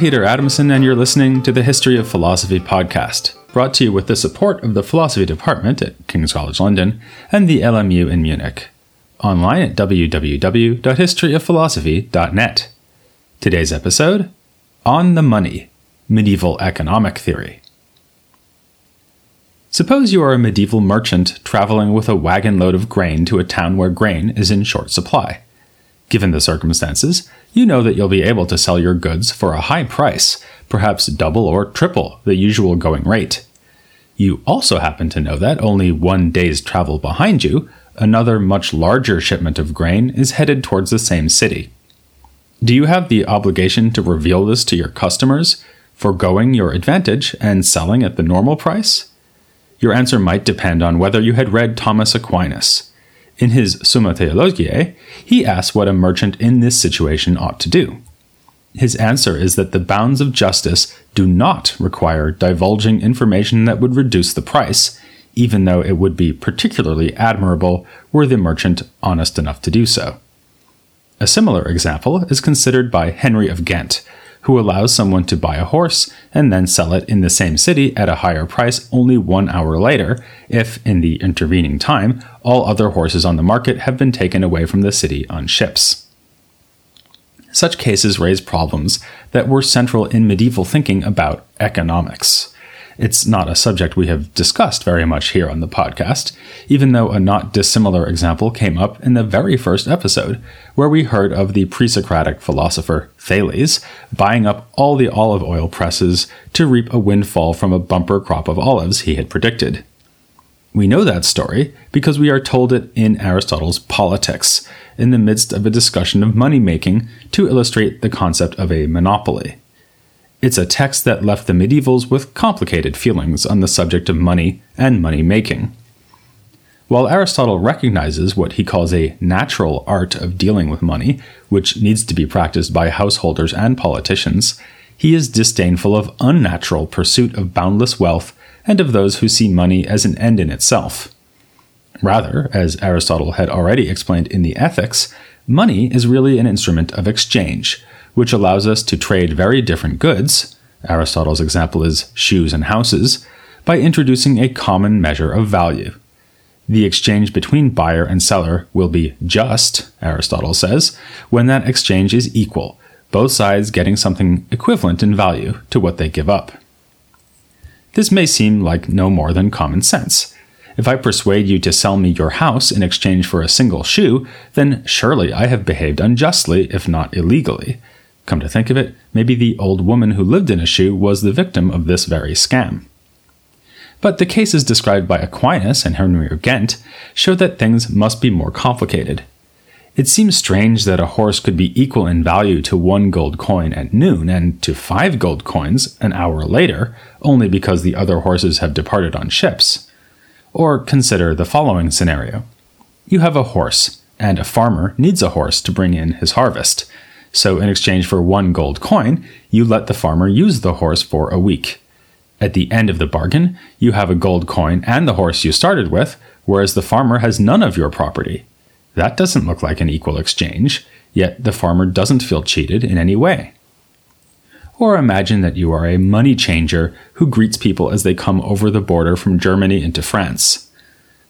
Peter Adamson, and you're listening to the History of Philosophy podcast, brought to you with the support of the Philosophy Department at King's College London and the LMU in Munich. Online at www.historyofphilosophy.net. Today's episode On the Money Medieval Economic Theory. Suppose you are a medieval merchant traveling with a wagon load of grain to a town where grain is in short supply. Given the circumstances, you know that you'll be able to sell your goods for a high price, perhaps double or triple the usual going rate. You also happen to know that only one day's travel behind you, another much larger shipment of grain is headed towards the same city. Do you have the obligation to reveal this to your customers, foregoing your advantage and selling at the normal price? Your answer might depend on whether you had read Thomas Aquinas. In his Summa Theologiae, he asks what a merchant in this situation ought to do. His answer is that the bounds of justice do not require divulging information that would reduce the price, even though it would be particularly admirable were the merchant honest enough to do so. A similar example is considered by Henry of Ghent, who allows someone to buy a horse and then sell it in the same city at a higher price only one hour later, if, in the intervening time, all other horses on the market have been taken away from the city on ships. Such cases raise problems that were central in medieval thinking about economics. It's not a subject we have discussed very much here on the podcast, even though a not dissimilar example came up in the very first episode, where we heard of the pre Socratic philosopher Thales buying up all the olive oil presses to reap a windfall from a bumper crop of olives he had predicted. We know that story because we are told it in Aristotle's Politics, in the midst of a discussion of money making to illustrate the concept of a monopoly. It's a text that left the medievals with complicated feelings on the subject of money and money making. While Aristotle recognizes what he calls a natural art of dealing with money, which needs to be practiced by householders and politicians, he is disdainful of unnatural pursuit of boundless wealth and of those who see money as an end in itself. Rather, as Aristotle had already explained in the Ethics, money is really an instrument of exchange, which allows us to trade very different goods, Aristotle's example is shoes and houses, by introducing a common measure of value. The exchange between buyer and seller will be just, Aristotle says, when that exchange is equal, both sides getting something equivalent in value to what they give up. This may seem like no more than common sense. If I persuade you to sell me your house in exchange for a single shoe, then surely I have behaved unjustly, if not illegally. Come to think of it, maybe the old woman who lived in a shoe was the victim of this very scam. But the cases described by Aquinas and Henry of Ghent show that things must be more complicated. It seems strange that a horse could be equal in value to one gold coin at noon and to five gold coins an hour later, only because the other horses have departed on ships. Or consider the following scenario You have a horse, and a farmer needs a horse to bring in his harvest. So, in exchange for one gold coin, you let the farmer use the horse for a week. At the end of the bargain, you have a gold coin and the horse you started with, whereas the farmer has none of your property. That doesn't look like an equal exchange, yet the farmer doesn't feel cheated in any way. Or imagine that you are a money changer who greets people as they come over the border from Germany into France.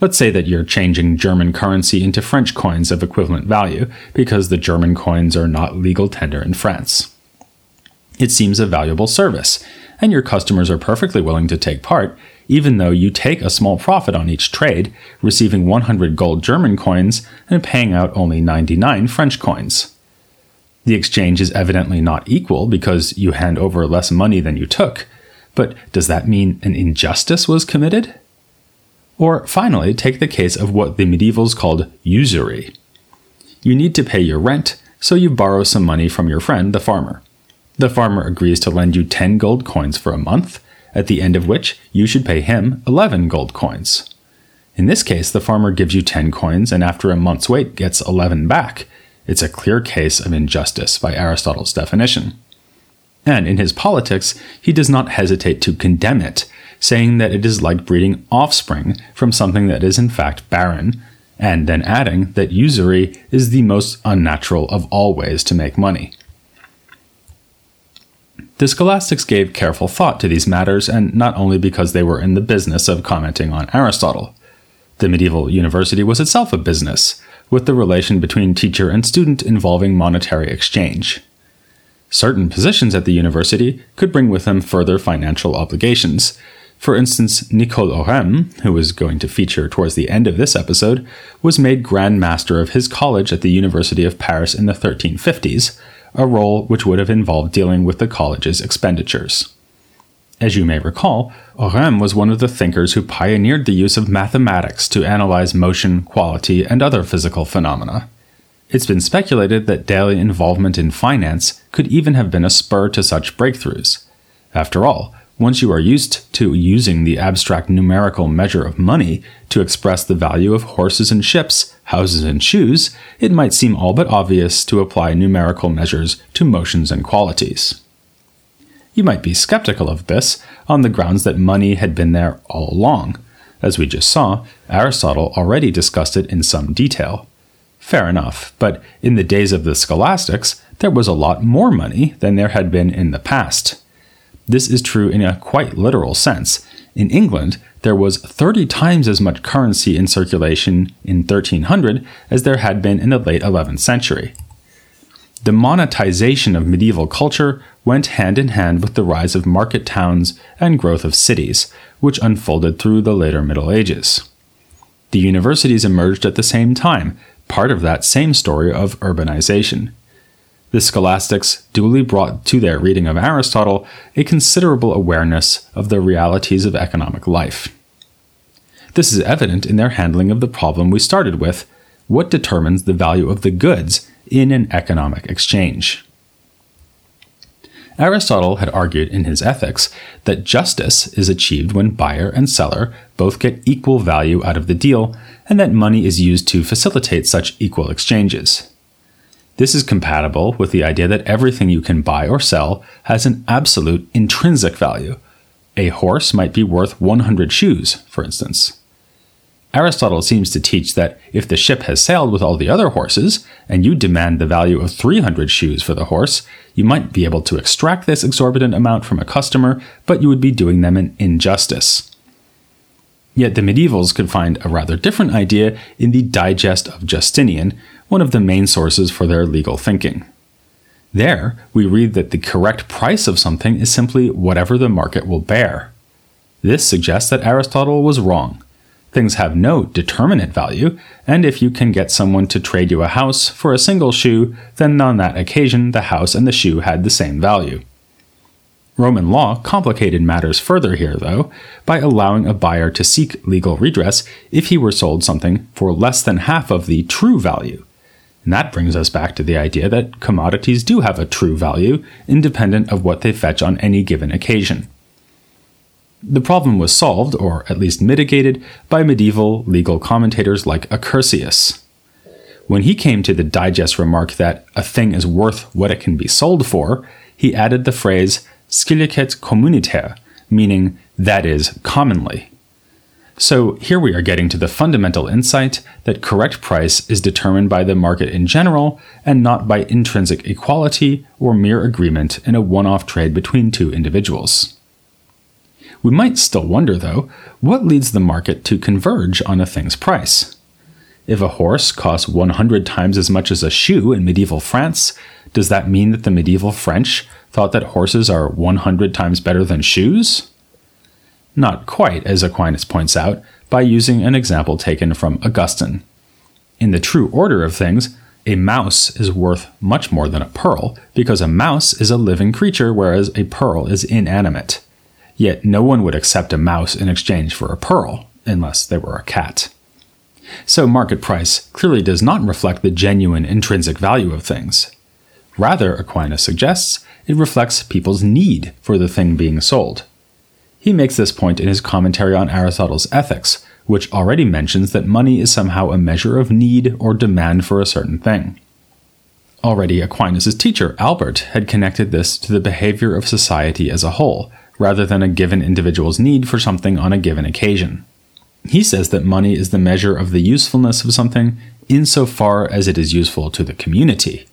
Let's say that you're changing German currency into French coins of equivalent value because the German coins are not legal tender in France. It seems a valuable service, and your customers are perfectly willing to take part, even though you take a small profit on each trade, receiving 100 gold German coins and paying out only 99 French coins. The exchange is evidently not equal because you hand over less money than you took, but does that mean an injustice was committed? Or finally, take the case of what the medievals called usury. You need to pay your rent, so you borrow some money from your friend, the farmer. The farmer agrees to lend you 10 gold coins for a month, at the end of which you should pay him 11 gold coins. In this case, the farmer gives you 10 coins and after a month's wait gets 11 back. It's a clear case of injustice by Aristotle's definition. And in his Politics, he does not hesitate to condemn it, saying that it is like breeding offspring from something that is in fact barren, and then adding that usury is the most unnatural of all ways to make money. The scholastics gave careful thought to these matters, and not only because they were in the business of commenting on Aristotle. The medieval university was itself a business, with the relation between teacher and student involving monetary exchange. Certain positions at the university could bring with them further financial obligations. For instance, Nicole Oresme, who was going to feature towards the end of this episode, was made Grand Master of his college at the University of Paris in the 1350s, a role which would have involved dealing with the college's expenditures. As you may recall, Oresme was one of the thinkers who pioneered the use of mathematics to analyze motion, quality, and other physical phenomena. It's been speculated that daily involvement in finance could even have been a spur to such breakthroughs. After all, once you are used to using the abstract numerical measure of money to express the value of horses and ships, houses and shoes, it might seem all but obvious to apply numerical measures to motions and qualities. You might be skeptical of this on the grounds that money had been there all along. As we just saw, Aristotle already discussed it in some detail. Fair enough, but in the days of the scholastics, there was a lot more money than there had been in the past. This is true in a quite literal sense. In England, there was 30 times as much currency in circulation in 1300 as there had been in the late 11th century. The monetization of medieval culture went hand in hand with the rise of market towns and growth of cities, which unfolded through the later Middle Ages. The universities emerged at the same time, part of that same story of urbanization. The scholastics duly brought to their reading of Aristotle a considerable awareness of the realities of economic life. This is evident in their handling of the problem we started with what determines the value of the goods in an economic exchange? Aristotle had argued in his Ethics that justice is achieved when buyer and seller both get equal value out of the deal, and that money is used to facilitate such equal exchanges. This is compatible with the idea that everything you can buy or sell has an absolute intrinsic value. A horse might be worth 100 shoes, for instance. Aristotle seems to teach that if the ship has sailed with all the other horses, and you demand the value of 300 shoes for the horse, you might be able to extract this exorbitant amount from a customer, but you would be doing them an injustice. Yet the medievals could find a rather different idea in the Digest of Justinian, one of the main sources for their legal thinking. There, we read that the correct price of something is simply whatever the market will bear. This suggests that Aristotle was wrong. Things have no determinate value, and if you can get someone to trade you a house for a single shoe, then on that occasion the house and the shoe had the same value. Roman law complicated matters further here, though, by allowing a buyer to seek legal redress if he were sold something for less than half of the true value. And that brings us back to the idea that commodities do have a true value, independent of what they fetch on any given occasion. The problem was solved, or at least mitigated, by medieval legal commentators like Accursius. When he came to the digest remark that a thing is worth what it can be sold for, he added the phrase scilicet communiter, meaning that is commonly. So here we are getting to the fundamental insight that correct price is determined by the market in general and not by intrinsic equality or mere agreement in a one off trade between two individuals. We might still wonder, though, what leads the market to converge on a thing's price? If a horse costs 100 times as much as a shoe in medieval France, does that mean that the medieval French thought that horses are 100 times better than shoes? Not quite, as Aquinas points out, by using an example taken from Augustine. In the true order of things, a mouse is worth much more than a pearl, because a mouse is a living creature, whereas a pearl is inanimate. Yet no one would accept a mouse in exchange for a pearl, unless they were a cat. So market price clearly does not reflect the genuine intrinsic value of things. Rather, Aquinas suggests, it reflects people's need for the thing being sold. He makes this point in his commentary on Aristotle's Ethics, which already mentions that money is somehow a measure of need or demand for a certain thing. Already, Aquinas' teacher, Albert, had connected this to the behavior of society as a whole, rather than a given individual's need for something on a given occasion. He says that money is the measure of the usefulness of something insofar as it is useful to the community.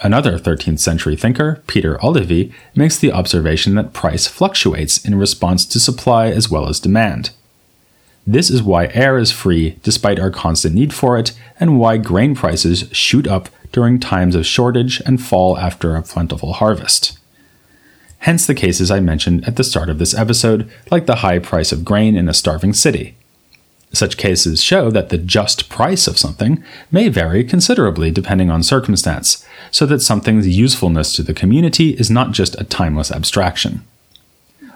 Another 13th century thinker, Peter Olivi, makes the observation that price fluctuates in response to supply as well as demand. This is why air is free despite our constant need for it, and why grain prices shoot up during times of shortage and fall after a plentiful harvest. Hence the cases I mentioned at the start of this episode, like the high price of grain in a starving city. Such cases show that the just price of something may vary considerably depending on circumstance, so that something's usefulness to the community is not just a timeless abstraction.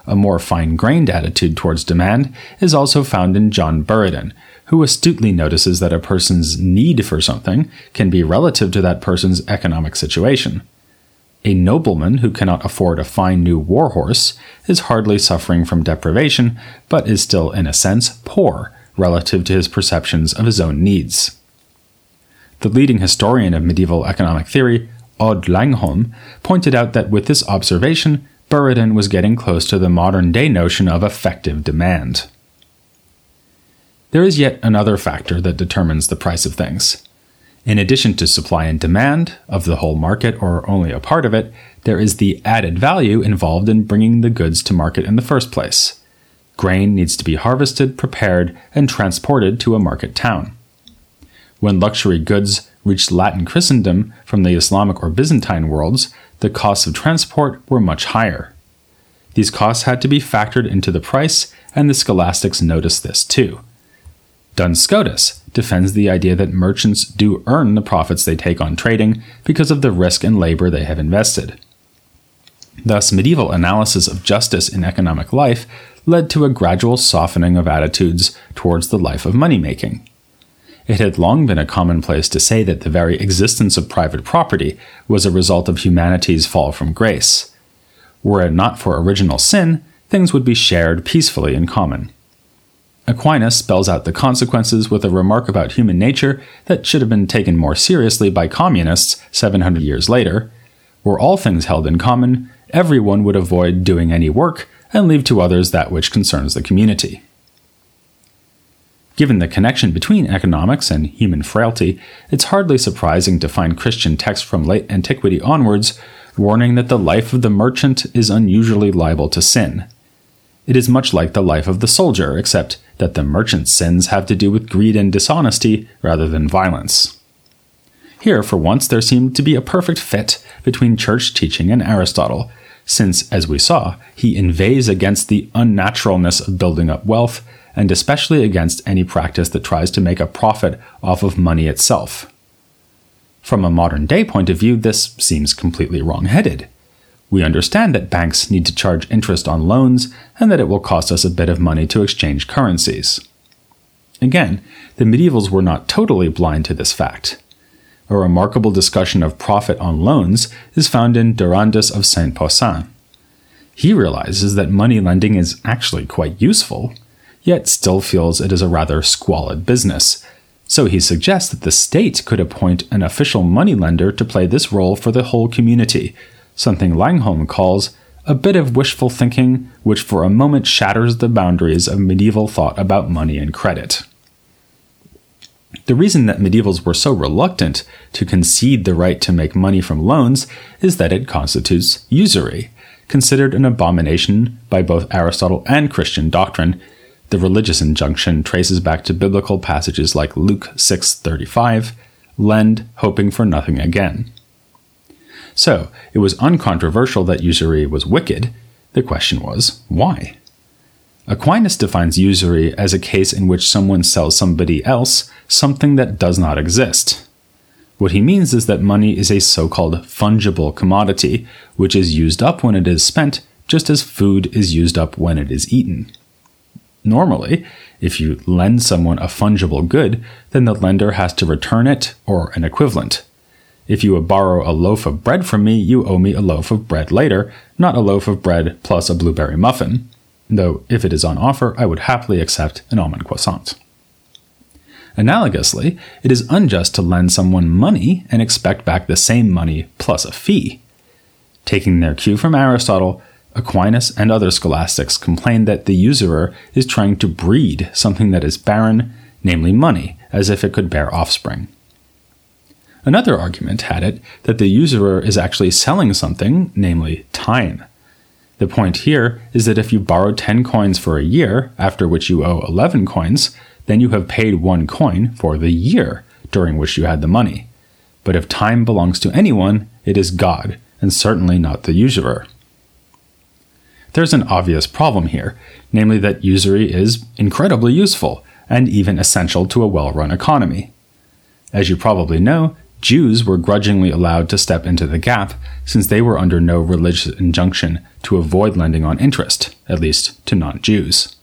A more fine grained attitude towards demand is also found in John Buridan, who astutely notices that a person's need for something can be relative to that person's economic situation. A nobleman who cannot afford a fine new war horse is hardly suffering from deprivation, but is still, in a sense, poor relative to his perceptions of his own needs. The leading historian of medieval economic theory, Odd Langholm, pointed out that with this observation, Buridan was getting close to the modern day notion of effective demand. There is yet another factor that determines the price of things. In addition to supply and demand of the whole market or only a part of it, there is the added value involved in bringing the goods to market in the first place grain needs to be harvested, prepared, and transported to a market town. When luxury goods reached Latin Christendom from the Islamic or Byzantine worlds, the costs of transport were much higher. These costs had to be factored into the price, and the scholastics noticed this too. Duns Scotus defends the idea that merchants do earn the profits they take on trading because of the risk and labor they have invested. Thus, medieval analysis of justice in economic life led to a gradual softening of attitudes towards the life of money making. It had long been a commonplace to say that the very existence of private property was a result of humanity's fall from grace. Were it not for original sin, things would be shared peacefully in common. Aquinas spells out the consequences with a remark about human nature that should have been taken more seriously by communists 700 years later. Were all things held in common, everyone would avoid doing any work and leave to others that which concerns the community. Given the connection between economics and human frailty, it's hardly surprising to find Christian texts from late antiquity onwards warning that the life of the merchant is unusually liable to sin. It is much like the life of the soldier, except that the merchant's sins have to do with greed and dishonesty rather than violence. Here, for once, there seemed to be a perfect fit between church teaching and Aristotle, since, as we saw, he inveighs against the unnaturalness of building up wealth, and especially against any practice that tries to make a profit off of money itself. From a modern day point of view, this seems completely wrong headed. We understand that banks need to charge interest on loans and that it will cost us a bit of money to exchange currencies. Again, the medievals were not totally blind to this fact. A remarkable discussion of profit on loans is found in Durandus of Saint Pourçain. He realizes that money lending is actually quite useful, yet still feels it is a rather squalid business. So he suggests that the state could appoint an official money lender to play this role for the whole community, something Langholm calls a bit of wishful thinking which for a moment shatters the boundaries of medieval thought about money and credit. The reason that medievals were so reluctant to concede the right to make money from loans is that it constitutes usury, considered an abomination by both Aristotle and Christian doctrine. The religious injunction traces back to biblical passages like Luke 6:35, lend hoping for nothing again. So, it was uncontroversial that usury was wicked. The question was, why? Aquinas defines usury as a case in which someone sells somebody else something that does not exist. What he means is that money is a so called fungible commodity, which is used up when it is spent, just as food is used up when it is eaten. Normally, if you lend someone a fungible good, then the lender has to return it or an equivalent. If you borrow a loaf of bread from me, you owe me a loaf of bread later, not a loaf of bread plus a blueberry muffin though if it is on offer, I would happily accept an almond croissant. Analogously, it is unjust to lend someone money and expect back the same money plus a fee. Taking their cue from Aristotle, Aquinas and other scholastics complain that the usurer is trying to breed something that is barren, namely money, as if it could bear offspring. Another argument had it that the usurer is actually selling something, namely time. The point here is that if you borrow 10 coins for a year, after which you owe 11 coins, then you have paid one coin for the year during which you had the money. But if time belongs to anyone, it is God, and certainly not the usurer. There's an obvious problem here, namely that usury is incredibly useful and even essential to a well run economy. As you probably know, Jews were grudgingly allowed to step into the gap since they were under no religious injunction to avoid lending on interest, at least to non Jews.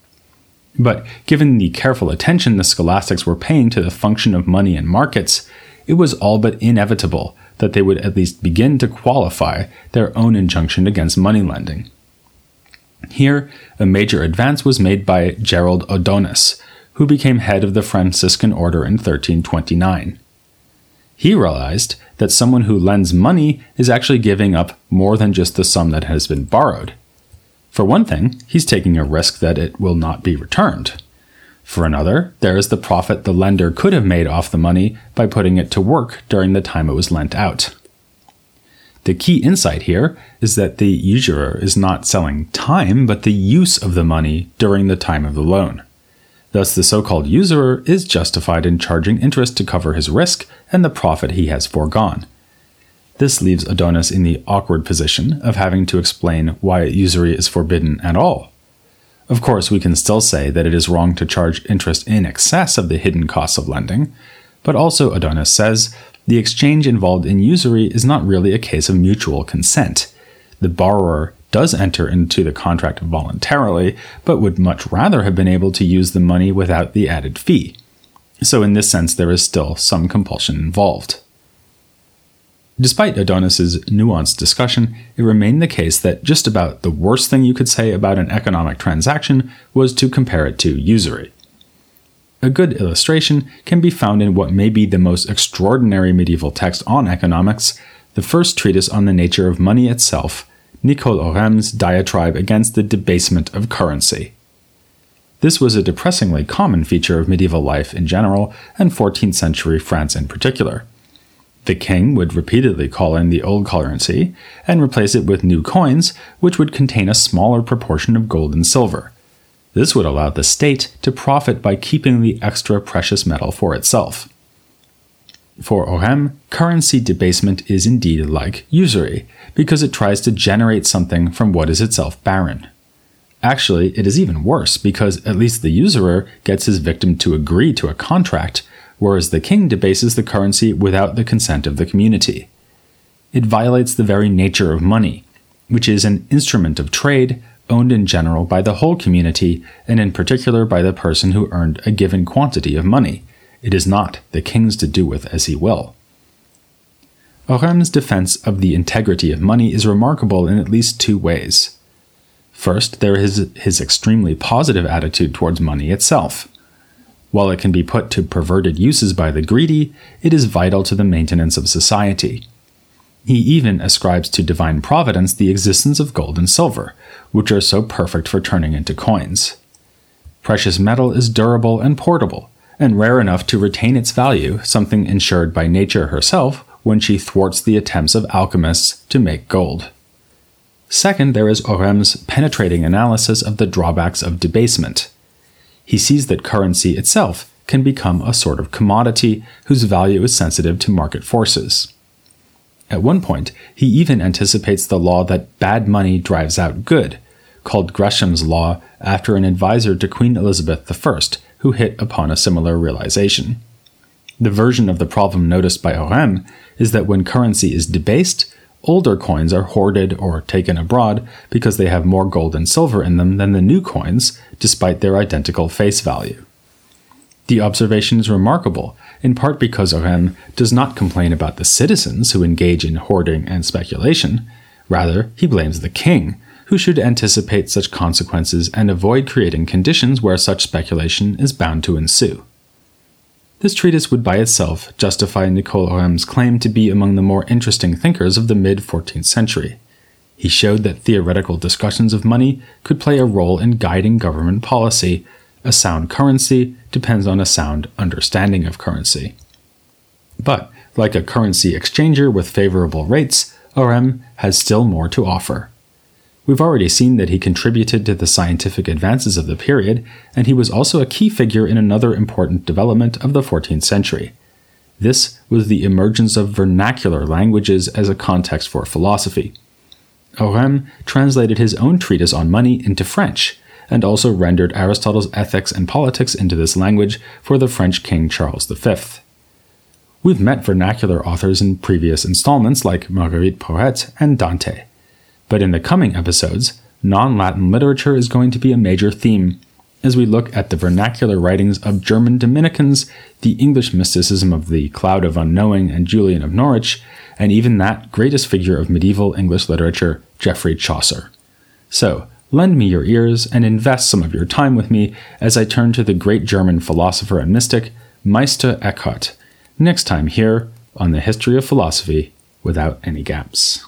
But given the careful attention the scholastics were paying to the function of money in markets, it was all but inevitable that they would at least begin to qualify their own injunction against money lending. Here, a major advance was made by Gerald Odonis, who became head of the Franciscan order in 1329. He realized that someone who lends money is actually giving up more than just the sum that has been borrowed. For one thing, he's taking a risk that it will not be returned. For another, there is the profit the lender could have made off the money by putting it to work during the time it was lent out. The key insight here is that the usurer is not selling time, but the use of the money during the time of the loan. Thus, the so called usurer is justified in charging interest to cover his risk and the profit he has foregone. This leaves Odonis in the awkward position of having to explain why usury is forbidden at all. Of course, we can still say that it is wrong to charge interest in excess of the hidden costs of lending, but also Odonis says the exchange involved in usury is not really a case of mutual consent. The borrower does enter into the contract voluntarily, but would much rather have been able to use the money without the added fee. So, in this sense, there is still some compulsion involved. Despite Odonis's nuanced discussion, it remained the case that just about the worst thing you could say about an economic transaction was to compare it to usury. A good illustration can be found in what may be the most extraordinary medieval text on economics, the first treatise on the nature of money itself, Nicole Oresme's diatribe against the debasement of currency. This was a depressingly common feature of medieval life in general, and 14th century France in particular. The king would repeatedly call in the old currency and replace it with new coins, which would contain a smaller proportion of gold and silver. This would allow the state to profit by keeping the extra precious metal for itself. For Oresme, currency debasement is indeed like usury, because it tries to generate something from what is itself barren. Actually, it is even worse because at least the usurer gets his victim to agree to a contract, whereas the king debases the currency without the consent of the community. It violates the very nature of money, which is an instrument of trade owned in general by the whole community, and in particular by the person who earned a given quantity of money. It is not the king's to do with as he will. Oresme's defense of the integrity of money is remarkable in at least two ways. First, there is his extremely positive attitude towards money itself. While it can be put to perverted uses by the greedy, it is vital to the maintenance of society. He even ascribes to divine providence the existence of gold and silver, which are so perfect for turning into coins. Precious metal is durable and portable, and rare enough to retain its value, something ensured by nature herself when she thwarts the attempts of alchemists to make gold. Second, there is Oresme's penetrating analysis of the drawbacks of debasement. He sees that currency itself can become a sort of commodity whose value is sensitive to market forces. At one point, he even anticipates the law that bad money drives out good, called Gresham's Law after an advisor to Queen Elizabeth I who hit upon a similar realization. The version of the problem noticed by Oresme is that when currency is debased, older coins are hoarded or taken abroad because they have more gold and silver in them than the new coins, despite their identical face value. The observation is remarkable in part because Oresme does not complain about the citizens who engage in hoarding and speculation. Rather, he blames the king, who should anticipate such consequences and avoid creating conditions where such speculation is bound to ensue. This treatise would by itself justify Nicole Oresme's claim to be among the more interesting thinkers of the mid 14th century. He showed that theoretical discussions of money could play a role in guiding government policy a sound currency depends on a sound understanding of currency. But Like a currency exchanger with favorable rates, Oresme has still more to offer. We've already seen that he contributed to the scientific advances of the period, and he was also a key figure in another important development of the 14th century. This was the emergence of vernacular languages as a context for philosophy. Oresme translated his own treatise on money into French, and also rendered Aristotle's Ethics and Politics into this language for the French King Charles V. We've met vernacular authors in previous installments like Marguerite Porete and Dante. But in the coming episodes, non Latin literature is going to be a major theme as we look at the vernacular writings of German Dominicans, the English mysticism of the Cloud of Unknowing and Julian of Norwich, and even that greatest figure of medieval English literature, Geoffrey Chaucer. So, lend me your ears and invest some of your time with me as I turn to the great German philosopher and mystic, Meister Eckhart next time here on the History of Philosophy without any gaps.